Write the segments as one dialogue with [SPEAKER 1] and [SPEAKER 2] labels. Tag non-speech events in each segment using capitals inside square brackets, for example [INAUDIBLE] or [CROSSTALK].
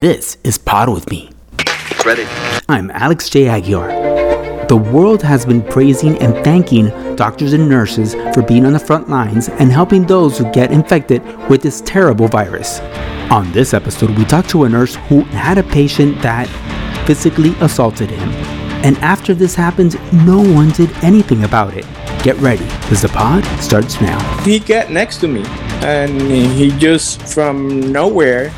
[SPEAKER 1] This is Pod With Me.
[SPEAKER 2] Ready.
[SPEAKER 1] I'm Alex J. Aguilar. The world has been praising and thanking doctors and nurses for being on the front lines and helping those who get infected with this terrible virus. On this episode, we talked to a nurse who had a patient that physically assaulted him. And after this happened, no one did anything about it. Get ready, because the pod starts now.
[SPEAKER 3] he got next to me and he just from nowhere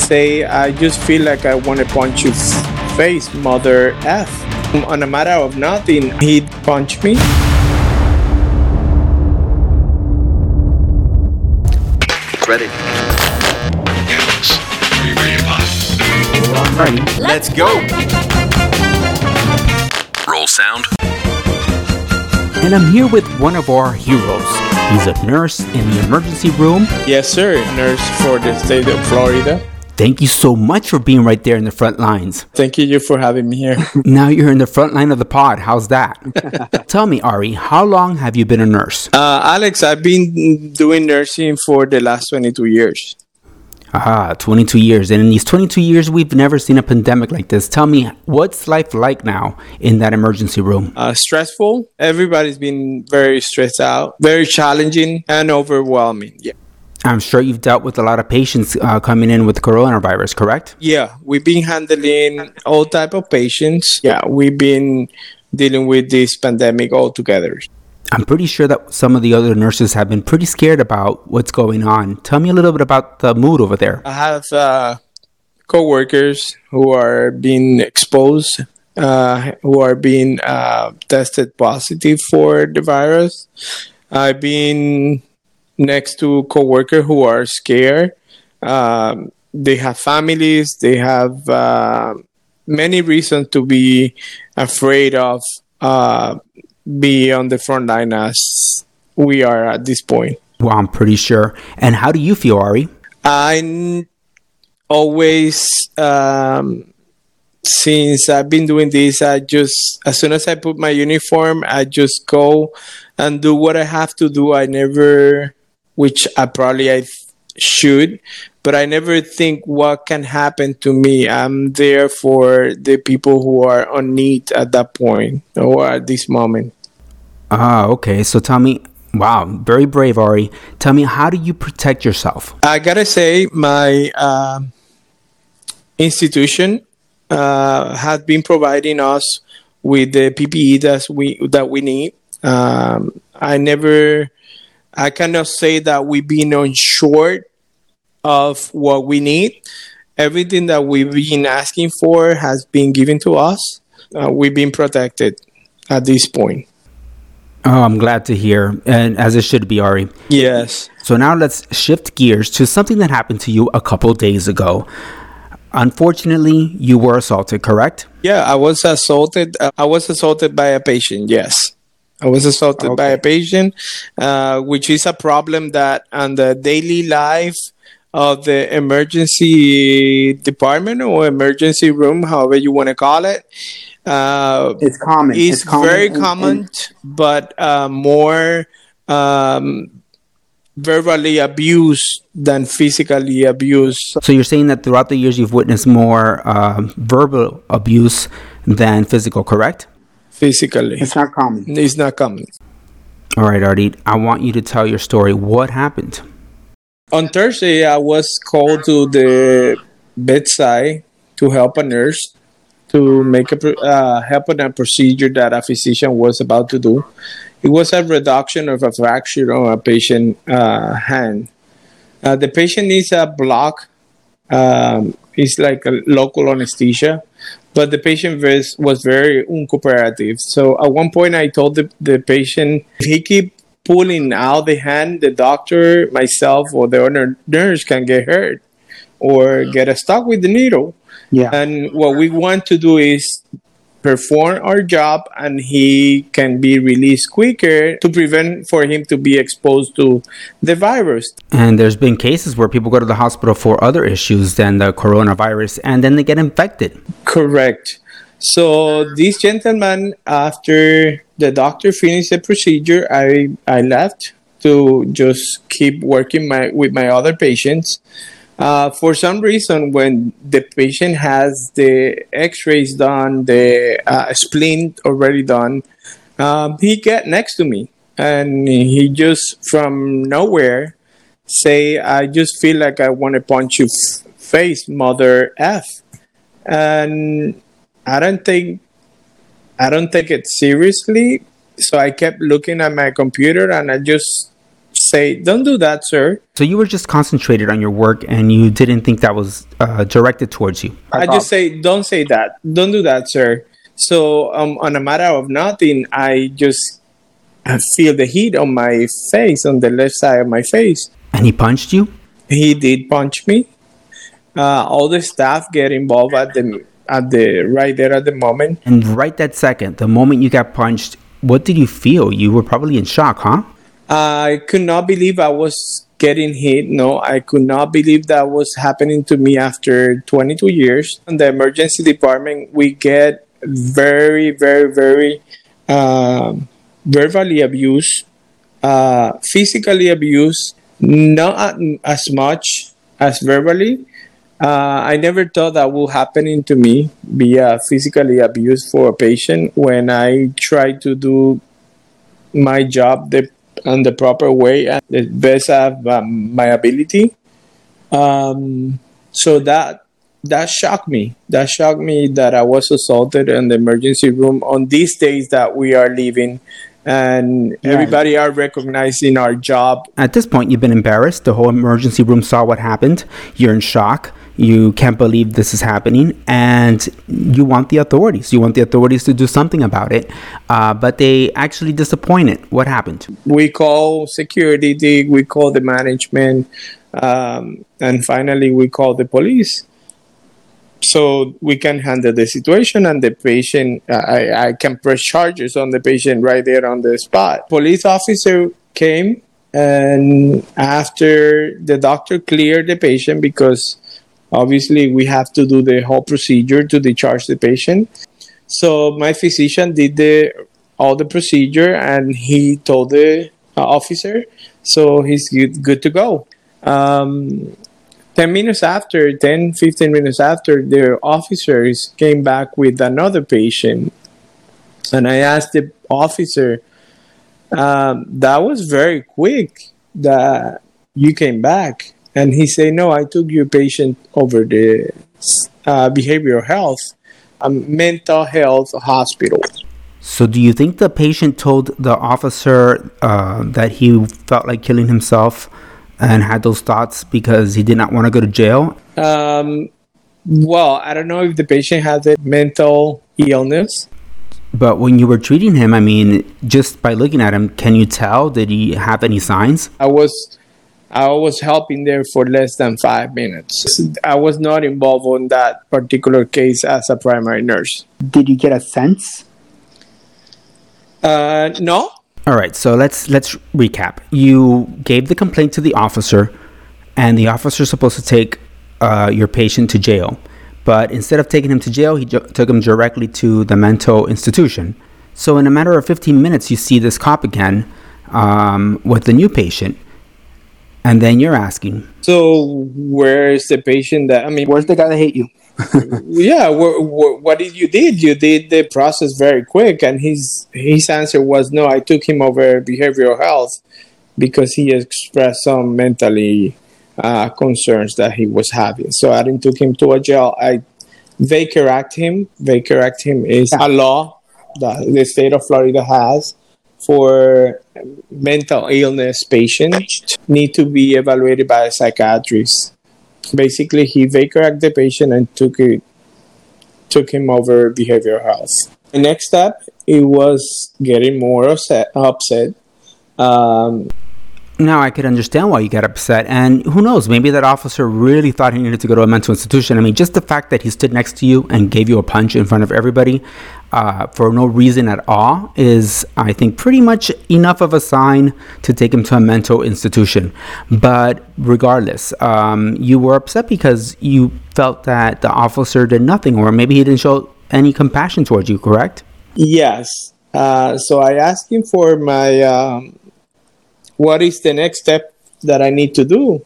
[SPEAKER 3] say i just feel like i want to punch your f- face mother f um, on a matter of nothing he punched me
[SPEAKER 2] Ready.
[SPEAKER 4] Alex, are you ready to pod?
[SPEAKER 1] Alrighty.
[SPEAKER 2] Let's go. Roll sound.
[SPEAKER 1] And I'm here with one of our heroes. He's a nurse in the emergency room.
[SPEAKER 3] yes sir nurse for the state of florida
[SPEAKER 1] Thank you so much for being right there in the front lines.
[SPEAKER 3] thank you for having me here [LAUGHS]
[SPEAKER 1] Now you're in the front line of the pod. How's that? [LAUGHS] Tell me, Ari, how long have you been a nurse?
[SPEAKER 3] uh, alex i've been doing nursing for the last 22 years
[SPEAKER 1] Ah, 22 years. And in these 22 years, we've never seen a pandemic like this. Tell me, what's life like now in that emergency room?
[SPEAKER 3] uh, stressful everybody's been very stressed out very challenging and overwhelming yeah
[SPEAKER 1] I'm sure you've dealt with a lot of patients uh, coming in with coronavirus, correct?
[SPEAKER 3] Yeah, we've been handling all type of patients. Yeah, we've been dealing with this pandemic altogether.
[SPEAKER 1] I'm pretty sure that some of the other nurses have been pretty scared about what's going on. Tell me a little bit about the mood over there.
[SPEAKER 3] I have uh, coworkers who are being exposed, uh, who are being uh, tested positive for the virus. I've been next to coworkers who are scared. Um, they have families. They have uh, many reasons to be afraid of uh, be on the front line as we are at this point.
[SPEAKER 1] Well, I'm pretty sure. And how do you feel, Ari?
[SPEAKER 3] I n- always, um, since I've been doing this, I just, as soon as I put my uniform, I just go and do what I have to do. I never, which I probably I should, but I never think what can happen to me. I'm there for the people who are on need at that point or at this moment.
[SPEAKER 1] Ah, okay. So tell me, wow, very brave, Ari. Tell me, how do you protect yourself?
[SPEAKER 3] I gotta say, my um institution uh, has been providing us with the PPE that we that we need. Um, I never, I cannot say that we've been on short of what we need. Everything that we've been asking for has been given to us. Uh, we've been protected at this point.
[SPEAKER 1] Oh, I'm glad to hear, and as it should be, Ari.
[SPEAKER 3] Yes.
[SPEAKER 1] So now let's shift gears to something that happened to you a couple days ago. Unfortunately, you were assaulted, correct?
[SPEAKER 3] Yeah, I was assaulted. Uh, I was assaulted by a patient. Yes, I was assaulted by a patient, uh, which is a problem that on the daily life of the emergency department or emergency room, however you want to call it. Uh,
[SPEAKER 5] It's common.
[SPEAKER 3] it's,
[SPEAKER 5] common
[SPEAKER 3] very
[SPEAKER 5] and-
[SPEAKER 3] common,
[SPEAKER 5] and-
[SPEAKER 3] but uh, more um, verbally abused than physically abused.
[SPEAKER 1] So you're saying that throughout the years you've witnessed more uh, verbal abuse than physical, correct?
[SPEAKER 3] Physically,
[SPEAKER 5] it's not common.
[SPEAKER 3] it's not common.
[SPEAKER 1] All right, Artie, I want you to tell your story. What happened?
[SPEAKER 3] On Thursday, I was called to the bedside to help a nurse to make a uh, help in a procedure that a physician was about to do. It was a reduction of a fracture on a patient uh, hand. Uh, the patient needs a block. Um, it's like a local anesthesia, but the patient was, was very uncooperative. So at one point, I told the, the patient if he keep pulling out the hand, the doctor, myself, or the other nurse can get hurt or get stuck with the needle.
[SPEAKER 5] Yeah.
[SPEAKER 3] And what we want to do is perform our job and he can be released quicker to prevent for him to be exposed to the virus.
[SPEAKER 1] And there's been cases where people go to the hospital for other issues than the coronavirus and then they get infected.
[SPEAKER 3] Correct. So this gentleman, after the doctor finished the procedure, I I left to just keep working my with my other patients. Uh, for some reason, when the patient has the X-rays done, the uh, splint already done, um, he get next to me, and he just from nowhere say, "I just feel like I want to punch you f- face, mother f," and I don't think I don't take it seriously. So I kept looking at my computer, and I just say, "Don't do that, sir."
[SPEAKER 1] So you were just concentrated on your work and you didn't think that was uh, directed towards you.
[SPEAKER 3] I just say, don't say that. Don't do that, sir. So, um, on a matter of nothing, I just I feel the heat on my face, on the left side of my face.
[SPEAKER 1] And he punched you?
[SPEAKER 3] He did punch me. Uh, all the staff get involved at the at the right there at the moment.
[SPEAKER 1] And right that second, the moment you got punched, what did you feel? You were probably in shock, huh?
[SPEAKER 3] I could not believe I was getting hit. No, I could not believe that was happening to me after 22 years. In the emergency department, we get very, very, very um verbally abused, uh, physically abused, not as much as verbally. Uh, I never thought that would happen to me, be uh, physically abused for a patient when I try to do my job the on the proper way and the best of um, my ability. Um, so that that shocked me. That shocked me that I was assaulted in the emergency room on these days that we are living, and everybody are recognizing our job.
[SPEAKER 1] At this point, you've been embarrassed. The whole emergency room saw what happened. You're in shock. You can't believe this is happening. And you want the authorities. You want the authorities to do something about it. Uh, but they actually disappointed. What happened?
[SPEAKER 3] We call security, the- we call the management, um, and finally we call the police. So we can handle the situation, and the patient, I, I can press charges on the patient right there on the spot. Police officer came, and after the doctor cleared the patient, because obviously we have to do the whole procedure to discharge the patient. So my physician did the all the procedure, and he told the uh, officer, so he's good, good to go. Um, 10 minutes after 10 15 minutes after the officers came back with another patient and i asked the officer um, that was very quick that you came back and he said no i took your patient over the uh, behavioral health a mental health hospital
[SPEAKER 1] So, do you think the patient told the officer uh, that he felt like killing himself and had those thoughts because he did not want to go to jail?
[SPEAKER 3] um, well i don't know if the patient has a mental illness
[SPEAKER 1] But when you were treating him, I mean, just by looking at him, can you tell? Did he have any signs?
[SPEAKER 3] I was I was helping there for less than five minutes. I was not involved in that particular case as a primary nurse.
[SPEAKER 1] Did you get a sense?
[SPEAKER 3] Uh, no,
[SPEAKER 1] All right, so let's let's recap. You gave the complaint to the officer, and the officer is supposed to take uh, your patient to jail. But instead of taking him to jail, he ju- took him directly to the mental institution. So in a matter of 15 minutes, you see this cop again um, with the new patient, and then you're asking,
[SPEAKER 3] so where is the patient that I mean?
[SPEAKER 1] "Where's the guy that hate you?" [LAUGHS]
[SPEAKER 3] yeah, wh- wh- what did you did? You did the process very quick, and his his answer was no. I took him over behavioral health because he expressed some mentally uh, concerns that he was having. So I didn't took him to a jail. I they correct him. They correct him is a law that the state of Florida has for mental illness patients need to be evaluated by a psychiatrist basically he Act the patient and took it took him over behavioral health. The next step it was getting more upset. upset. Um,
[SPEAKER 1] Now I could understand why you got upset, and who knows? Maybe that officer really thought he needed to go to a mental institution. I mean, just the fact that he stood next to you and gave you a punch in front of everybody uh, for no reason at all is, I think, pretty much enough of a sign to take him to a mental institution. But regardless, um, you were upset because you felt that the officer did nothing, or maybe he didn't show any compassion towards you. Correct?
[SPEAKER 3] yes. Uh, so I asked him for my um, what is the next step that I need to do.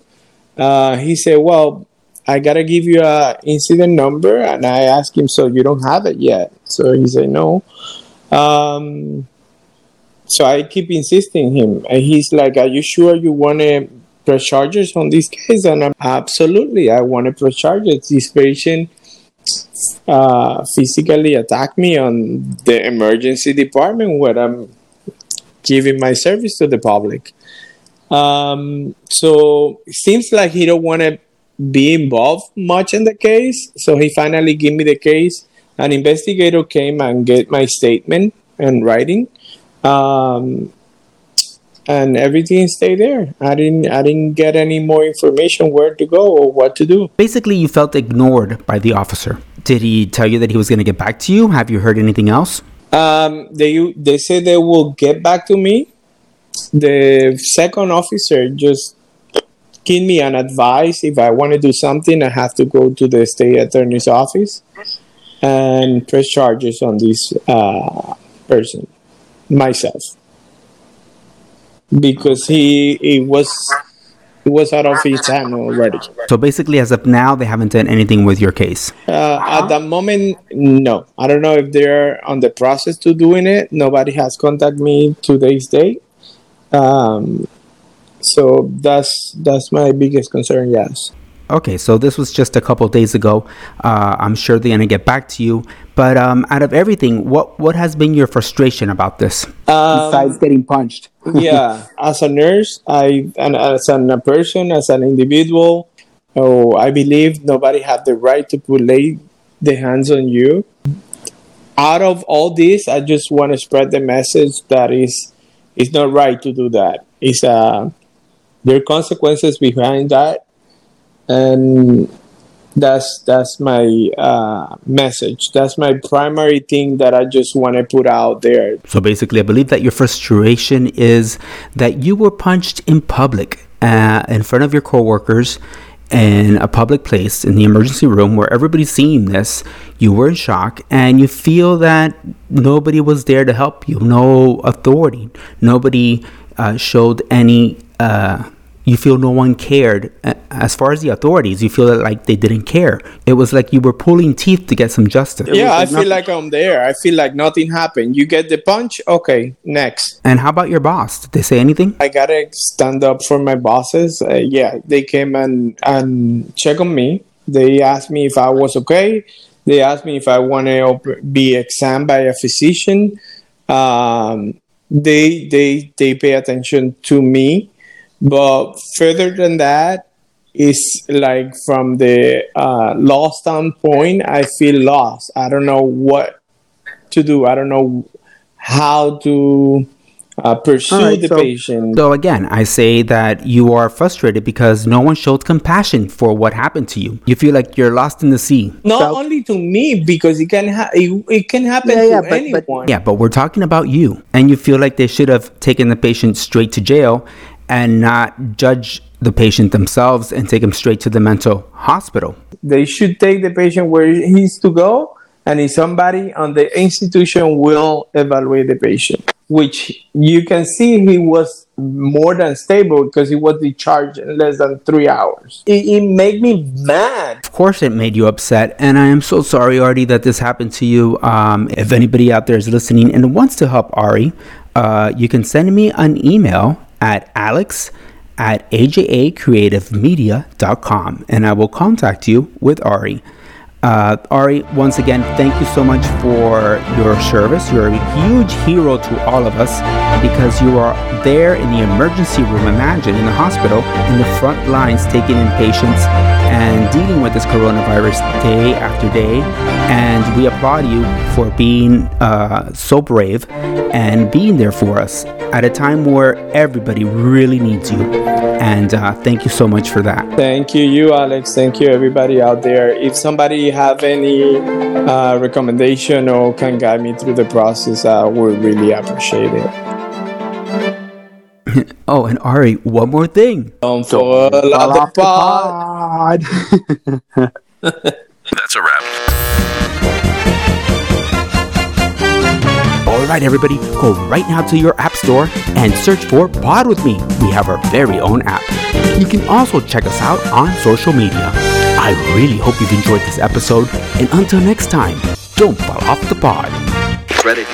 [SPEAKER 3] Uh, he said, "Well, I gotta give you a incident number, and I asked him, so you don't have it yet? So he said no. Um, so I keep insisting him, and he's like, "Are you sure you want to press charges on this case?" And I'm absolutely, I want to press charges. This patient uh, physically attacked me on the emergency department where I'm giving my service to the public. Um, so it seems like he don't want to be involved much in the case. So he finally gave me the case. An investigator came and get my statement and writing, um, and everything stayed there. I didn't I didn't get any more information where to go or what to do.
[SPEAKER 1] Basically, you felt ignored by the officer. Did he tell you that he was going to get back to you? Have you heard anything else?
[SPEAKER 3] Um, they they said they will get back to me. The second officer just give me an advice if I want to do something. I have to go to the state attorney's office and press charges on this uh, person myself because he he was he was out of his hand already.
[SPEAKER 1] So basically, as of now, they haven't done anything with your case.
[SPEAKER 3] Uh, at the moment, no. I don't know if they're on the process to doing it. Nobody has contacted me to this day. Um, so that's that's my biggest concern. Yes.
[SPEAKER 1] Okay, so this was just a couple days ago. Uh, I'm sure they're gonna get back to you. But um, out of everything, what what has been your frustration about this?
[SPEAKER 3] Um,
[SPEAKER 1] Besides getting punched. [LAUGHS]
[SPEAKER 3] yeah, as a nurse, I and as an, a person, as an individual, oh, I believe nobody had the right to put lay the hands on you. Out of all this, I just want to spread the message that is it's not right to do that. It's uh, there are consequences behind that, and that's that's my uh, message. That's my primary thing that I just want to put out there.
[SPEAKER 1] So basically, I believe that your frustration is that you were punched in public uh, in front of your coworkers in a public place in the emergency room where everybody's seeing this. You were in shock and you feel that nobody was there to help you, no authority, nobody uh, showed any. Uh, you feel no one cared. As far as the authorities, you feel that like they didn't care. It was like you were pulling teeth to get some justice.
[SPEAKER 3] Yeah, I feel like I'm there. I feel like nothing happened. You get the punch, okay, next.
[SPEAKER 1] And how about your boss? Did they say anything?
[SPEAKER 3] I gotta stand up for my bosses. Uh, yeah, they came and and check on me. They asked me if I was okay. They asked me if I want to op- be examined by a physician. Um, they they they pay attention to me, but further than that, is like from the uh, law standpoint, I feel lost. I don't know what to do. I don't know how to uh, pursue
[SPEAKER 1] All right,
[SPEAKER 3] the
[SPEAKER 1] so-
[SPEAKER 3] patient.
[SPEAKER 1] So again, I say that you are frustrated because no one showed compassion for what happened to you. You feel like you're lost in the sea.
[SPEAKER 3] not
[SPEAKER 5] So-
[SPEAKER 3] only to me because it can ha- it, it can happen
[SPEAKER 5] Yeah,
[SPEAKER 3] to
[SPEAKER 5] yeah, but- but-
[SPEAKER 3] anyone.
[SPEAKER 1] Yeah, but we're talking about you. And you feel like they should have taken the patient straight to jail and not judge the patient themselves and take him straight to the mental hospital.
[SPEAKER 3] They should take the patient where he's to go, and if somebody on the institution will evaluate the patient. Which you can see he was more than stable because he was discharged in less than three hours. It, it made me mad.
[SPEAKER 1] Of course, it made you upset, and I am so sorry, Artie, that this happened to you. Um, if anybody out there is listening and wants to help Ari, uh, you can send me an email at alex at ajacreativemedia.com and I will contact you with Ari. Uh, Ari, once again, thank you so much for your service. You're a huge hero to all of us because you are there in the emergency room, imagine, in the hospital, in the front lines, taking in patients and dealing with this coronavirus day after day. And we applaud you for being uh, so brave and being there for us at a time where everybody really needs you. And uh, thank you so much for that.
[SPEAKER 3] Thank you, you Alex. Thank you, everybody out there. If somebody have any uh, recommendation or can guide me through the process, I would really appreciate it. [LAUGHS]
[SPEAKER 1] Oh, and Ari, one more thing.
[SPEAKER 3] Don't fall
[SPEAKER 5] Fall
[SPEAKER 3] off
[SPEAKER 5] off
[SPEAKER 3] the
[SPEAKER 5] the
[SPEAKER 3] pod.
[SPEAKER 5] pod.
[SPEAKER 2] That's a wrap.
[SPEAKER 1] All right, everybody, go right now to your app store and search for Pod with Me. We have our very own app. You can also check us out on social media. I really hope you've enjoyed this episode, and until next time, don't fall off the pod.
[SPEAKER 2] Credit.